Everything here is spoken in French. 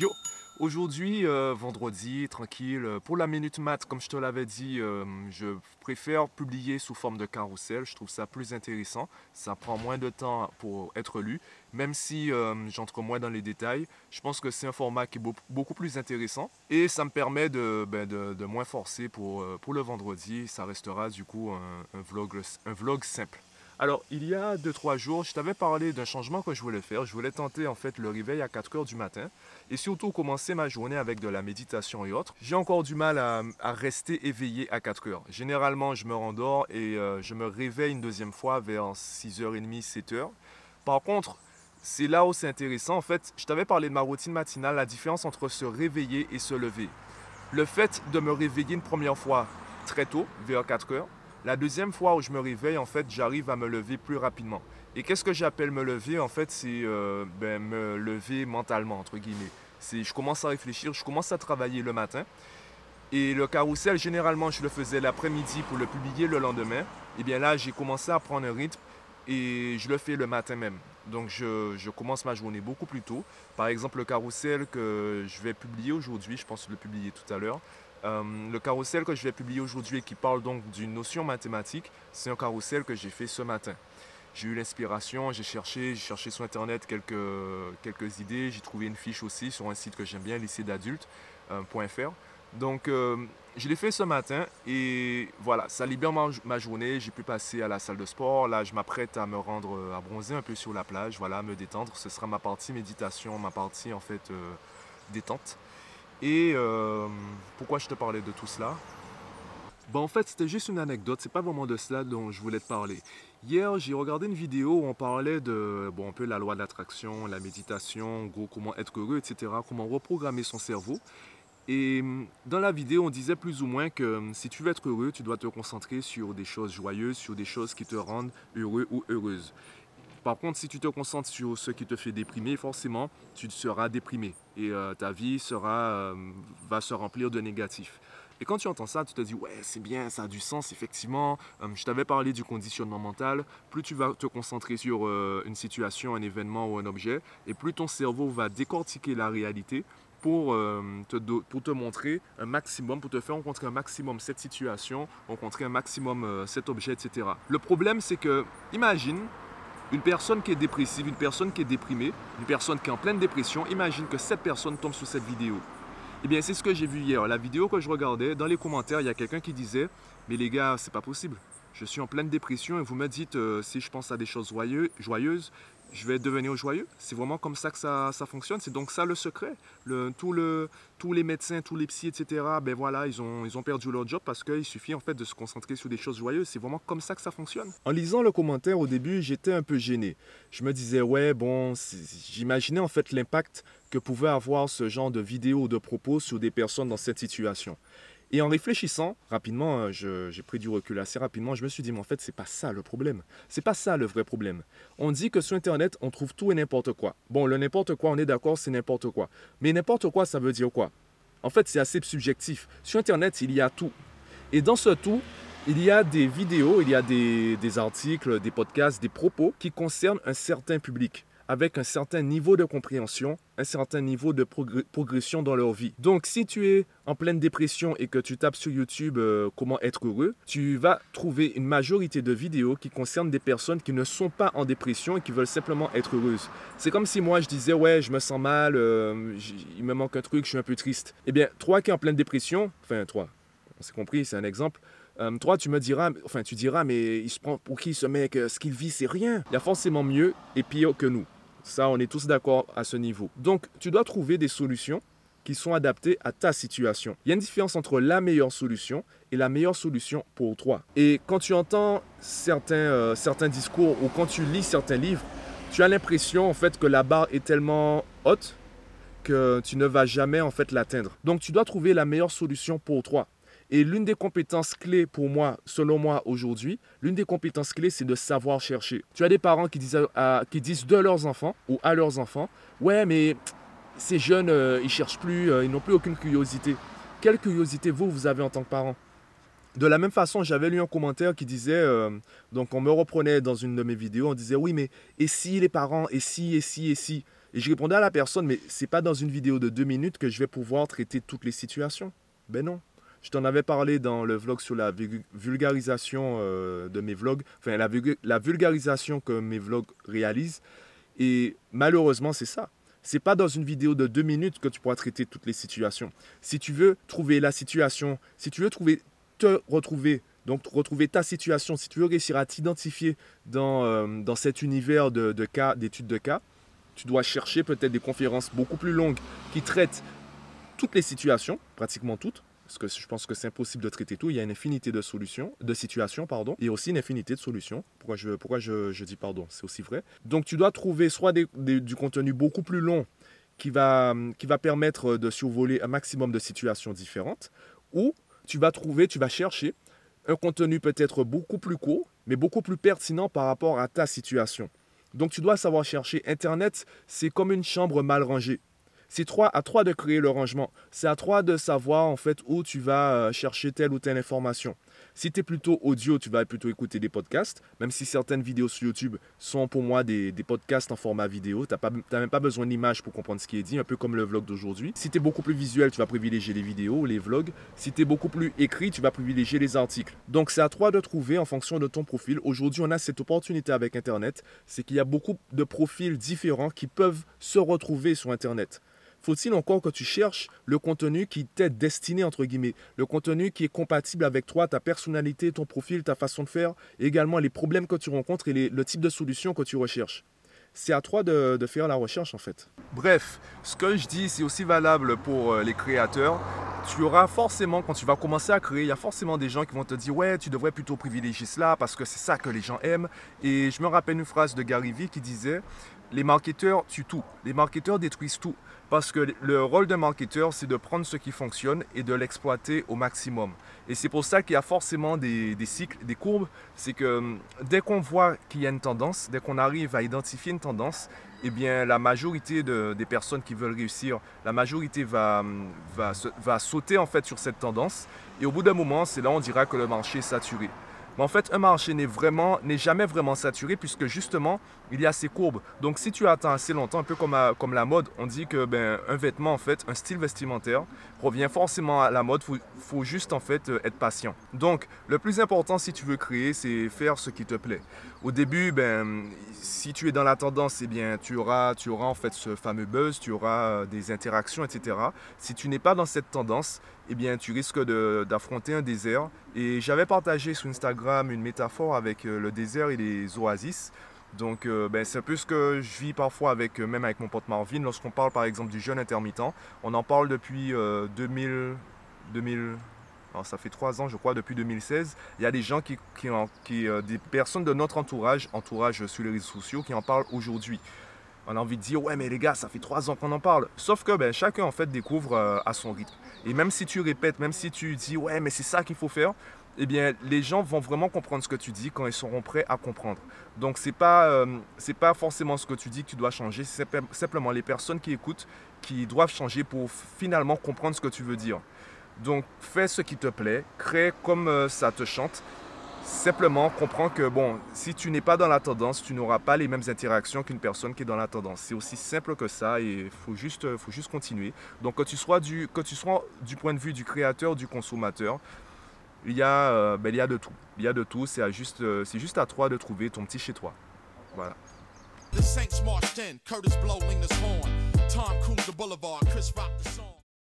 Yo, aujourd'hui, euh, vendredi, tranquille. Pour la Minute Mat, comme je te l'avais dit, euh, je préfère publier sous forme de carrousel. Je trouve ça plus intéressant. Ça prend moins de temps pour être lu. Même si euh, j'entre moins dans les détails, je pense que c'est un format qui est beau- beaucoup plus intéressant. Et ça me permet de, ben, moins forcer pour, euh, le vendredi. Ça restera du coup un vlog simple. Alors, il y a 2-3 jours, je t'avais parlé d'un changement que je voulais faire. Je voulais tenter en fait le réveil à 4 heures du matin et surtout commencer ma journée avec de la méditation et autres. J'ai encore du mal à, rester éveillé à 4 heures. Généralement, je me rendors et euh, je me réveille une deuxième fois vers 6h30, 7h. Par contre, c'est là où c'est intéressant. En fait, je t'avais parlé de ma routine matinale, la différence entre se réveiller et se lever. Le fait de me réveiller une première fois très tôt, vers 4 heures, la deuxième fois où je me réveille, en fait, j'arrive à me lever plus rapidement. Et qu'est-ce que j'appelle me lever En fait, c'est euh, ben, me lever mentalement, entre guillemets. Je commence à réfléchir, je commence à travailler le matin. Et le carrousel, généralement, je le faisais l'après-midi pour le publier le lendemain. Et bien là, j'ai commencé à prendre un rythme et je le fais le matin même. Donc, je, je commence ma journée beaucoup plus tôt. Par exemple, le carrousel que je vais publier aujourd'hui, je pense le publier tout à l'heure. Euh, le carrousel que je vais publier aujourd'hui et qui parle donc d'une notion mathématique, c'est un carrousel que j'ai fait ce matin. J'ai eu l'inspiration, j'ai cherché, j'ai cherché sur internet quelques, idées, j'ai trouvé une fiche aussi sur un site que j'aime bien, lycéedadulte.fr. Donc euh, je l'ai fait ce matin et voilà, ça libère ma, journée, j'ai pu passer à la salle de sport, là je m'apprête à me rendre, euh, à bronzer un peu sur la plage, voilà, me détendre, ce sera ma partie méditation, ma partie en fait euh, détente. Et euh, pourquoi je te parlais de tout cela? Bon, en fait, c'était juste une anecdote, c'est pas vraiment de cela dont je voulais te parler. Hier, j'ai regardé une vidéo où on parlait de, bon, la loi de l'attraction, la méditation, comment être heureux, etc., comment reprogrammer son cerveau. Et dans la vidéo, on disait plus ou moins que hum, si tu veux être heureux, tu dois te concentrer sur des choses joyeuses, sur des choses qui te rendent heureux ou heureuse. Par contre, si tu te concentres sur ce qui te fait déprimer, forcément, tu seras déprimé et euh, ta vie sera, euh, va se remplir de négatifs. Et quand tu entends ça, tu te dis, ouais, c'est bien, ça a du sens, effectivement. Euh, je t'avais parlé du conditionnement mental. Plus tu vas te concentrer sur une situation, un événement ou un objet, et plus ton cerveau va décortiquer la réalité pour, te, pour te montrer un maximum, pour te faire rencontrer un maximum cette situation, rencontrer un maximum cet objet, etc. Le problème, c'est que, imagine, une personne qui est dépressive, une personne qui est déprimée, une personne qui est en pleine dépression, imagine que cette personne tombe sous cette vidéo. Eh bien, c'est ce que j'ai vu hier. La vidéo que je regardais, dans les commentaires, il y a quelqu'un qui disait Mais les gars, c'est pas possible. Je suis en pleine dépression et vous me dites euh, si je pense à des choses joyeuses, je vais devenir joyeux. C'est vraiment comme ça que ça, ça fonctionne. C'est donc ça le secret. Le, tout le, tous les médecins, tous les psys, etc., ben voilà, ils ont, ils ont perdu leur job parce qu'il suffit en fait de se concentrer sur des choses joyeuses. C'est vraiment comme ça que ça fonctionne. En lisant le commentaire au début, j'étais un peu gêné. Je me disais, ouais, bon, j'imaginais en fait l'impact que pouvait avoir ce genre de vidéo ou de propos sur des personnes dans cette situation. Et en réfléchissant rapidement, euh, j'ai pris du recul assez rapidement, je me suis dit, mais en fait, c'est pas ça le problème. C'est pas ça le vrai problème. On dit que sur Internet, on trouve tout et n'importe quoi. Bon, le n'importe quoi, on est d'accord, c'est n'importe quoi. Mais n'importe quoi, ça veut dire quoi? En fait, c'est assez subjectif. Sur Internet, il y a tout. Et dans ce tout, il y a des vidéos, il y a des articles, des podcasts, des propos qui concernent un certain public, avec un certain niveau de compréhension, un certain niveau de progr- progression dans leur vie. Donc, si tu es en pleine dépression et que tu tapes sur YouTube euh, comment être heureux, tu vas trouver une majorité de vidéos qui concernent des personnes qui ne sont pas en dépression et qui veulent simplement être heureuses. C'est comme si moi je disais ouais, je me sens mal, euh, il me manque un truc, je suis un peu triste. Eh bien, toi qui es en pleine dépression, enfin toi, on s'est compris, c'est un exemple. Euh, toi, tu me diras, enfin, tu diras, mais il se prend pour qui ce mec euh, Ce qu'il vit, c'est rien. Il y a forcément mieux et pire que nous. Ça, on est tous d'accord à ce niveau. Donc, tu dois trouver des solutions qui sont adaptées à ta situation. Il y a une différence entre la meilleure solution et la meilleure solution pour toi. Et quand tu entends certains, euh, certains discours ou quand tu lis certains livres, tu as l'impression en fait que la barre est tellement haute que tu ne vas jamais en fait l'atteindre. Donc tu dois trouver la meilleure solution pour toi. Et l'une des compétences clés pour moi, selon moi aujourd'hui, l'une des compétences clés, c'est de savoir chercher. Tu as des parents qui disent, à- qui disent de leurs enfants ou à leurs enfants, ouais mais ces jeunes, euh, ils cherchent plus, euh, ils n'ont plus aucune curiosité. Quelle curiosité vous, vous avez en tant que parent? De la même façon, j'avais lu un commentaire qui disait, euh, donc on me reprenait dans une de mes vidéos, on disait oui, mais et si les parents, et si, et si, et si? Et je répondais à la personne, mais c'est pas dans une vidéo de deux minutes que je vais pouvoir traiter toutes les situations. Ben non. Je t'en avais parlé dans le vlog sur la vulgarisation euh, de mes vlogs, enfin la, vulgarisation que mes vlogs réalisent. Et malheureusement, c'est ça. C'est pas dans une vidéo de deux minutes que tu pourras traiter toutes les situations. Si tu veux trouver la situation, si tu veux trouver, te retrouver, donc retrouver ta situation, si tu veux réussir à t'identifier dans, euh, dans cet univers de, de cas, d'études de cas, tu dois chercher peut-être des conférences beaucoup plus longues qui traitent toutes les situations, pratiquement toutes, parce que je pense que c'est impossible de traiter tout. Il y a une infinité de solutions, de situations, pardon, et aussi une infinité de solutions. Pourquoi je, pourquoi je, dis pardon? C'est aussi vrai. Donc tu dois trouver soit du contenu beaucoup plus long qui va, qui va permettre de survoler un maximum de situations différentes, ou tu vas trouver, tu vas chercher un contenu peut-être beaucoup plus court, mais beaucoup plus pertinent par rapport à ta situation. Donc tu dois savoir chercher. Internet, c'est comme une chambre mal rangée. C'est à toi de créer le rangement. C'est à toi de savoir en fait où tu vas euh, chercher telle ou telle information. Si tu es plutôt audio, tu vas plutôt écouter des podcasts, même si certaines vidéos sur YouTube sont pour moi des, podcasts en format vidéo. Tu n'as même pas besoin d'image pour comprendre ce qui est dit, un peu comme le vlog d'aujourd'hui. Si tu es beaucoup plus visuel, tu vas privilégier les vidéos, les vlogs. Si tu es beaucoup plus écrit, tu vas privilégier les articles. Donc c'est à toi de trouver en fonction de ton profil. Aujourd'hui, on a cette opportunité avec Internet, c'est qu'il y a beaucoup de profils différents qui peuvent se retrouver sur Internet. Faut-il encore que tu cherches le contenu qui t'est destiné, entre guillemets, le contenu qui est compatible avec toi, ta personnalité, ton profil, ta façon de faire, également les problèmes que tu rencontres et le type de solution que tu recherches? C'est à toi de, faire la recherche en fait. Bref, ce que je dis, c'est aussi valable pour euh, les créateurs. Tu auras forcément, quand tu vas commencer à créer, il y a forcément des gens qui vont te dire Ouais, tu devrais plutôt privilégier cela parce que c'est ça que les gens aiment. Et je me rappelle une phrase de Gary Vee qui disait Les marketeurs tuent tout, les marketeurs détruisent tout. Parce que le rôle d'un marketeur, c'est de prendre ce qui fonctionne et de l'exploiter au maximum. Et c'est pour ça qu'il y a forcément des, cycles, des courbes. C'est que hum, dès qu'on voit qu'il y a une tendance, dès qu'on arrive à identifier une tendance, eh bien, la majorité des personnes qui veulent réussir, la majorité va, hum, va, va sauter en fait sur cette tendance. Et au bout d'un moment, c'est là on dira que le marché est saturé. Mais en fait, un marché n'est vraiment, n'est jamais vraiment saturé puisque justement, il y a ces courbes. Donc, si tu attends assez longtemps, un peu comme, comme la mode, on dit que ben, un vêtement, en fait, un style vestimentaire revient forcément à la mode. Il faut, juste en fait euh, être patient. Donc, le plus important si tu veux créer, c'est faire ce qui te plaît. Au début, ben, si tu es dans la tendance, eh bien, tu auras, tu auras en fait ce fameux buzz, tu auras euh, des interactions, etc. Si tu n'es pas dans cette tendance, eh bien, tu risques d'affronter un désert. Et j'avais partagé sur Instagram une métaphore avec euh, le désert et les oasis. Donc, euh, ben, c'est un peu ce que je vis parfois avec, euh, même avec mon pote Marvin. Lorsqu'on parle par exemple du jeûne intermittent, on en parle depuis 2000, 2000 ça fait trois ans, je crois, depuis 2016. Il y a des gens qui, qui, des personnes de notre entourage, entourage sur les réseaux sociaux, qui en parlent aujourd'hui on a envie de dire ouais mais les gars ça fait trois ans qu'on en parle sauf que ben, chacun en fait découvre à son rythme et même si tu répètes même si tu dis ouais mais c'est ça qu'il faut faire eh bien les gens vont vraiment comprendre ce que tu dis quand ils seront prêts à comprendre donc c'est pas euh, pas forcément ce que tu dis que tu dois changer c'est simplement les personnes qui écoutent qui doivent changer pour finalement comprendre ce que tu veux dire donc fais ce qui te plaît crée comme euh, ça te chante Simplement, comprends que, bon, si tu n'es pas dans la tendance, tu n'auras pas les mêmes interactions qu'une personne qui est dans la tendance. C'est aussi simple que ça et il faut juste, faut juste continuer. Donc, tu, du, que tu sois du point de vue du créateur, du consommateur, il y a, euh, ben, il y a de tout. Il y a de tout. C'est juste, euh, juste à toi de trouver ton petit chez toi. Voilà.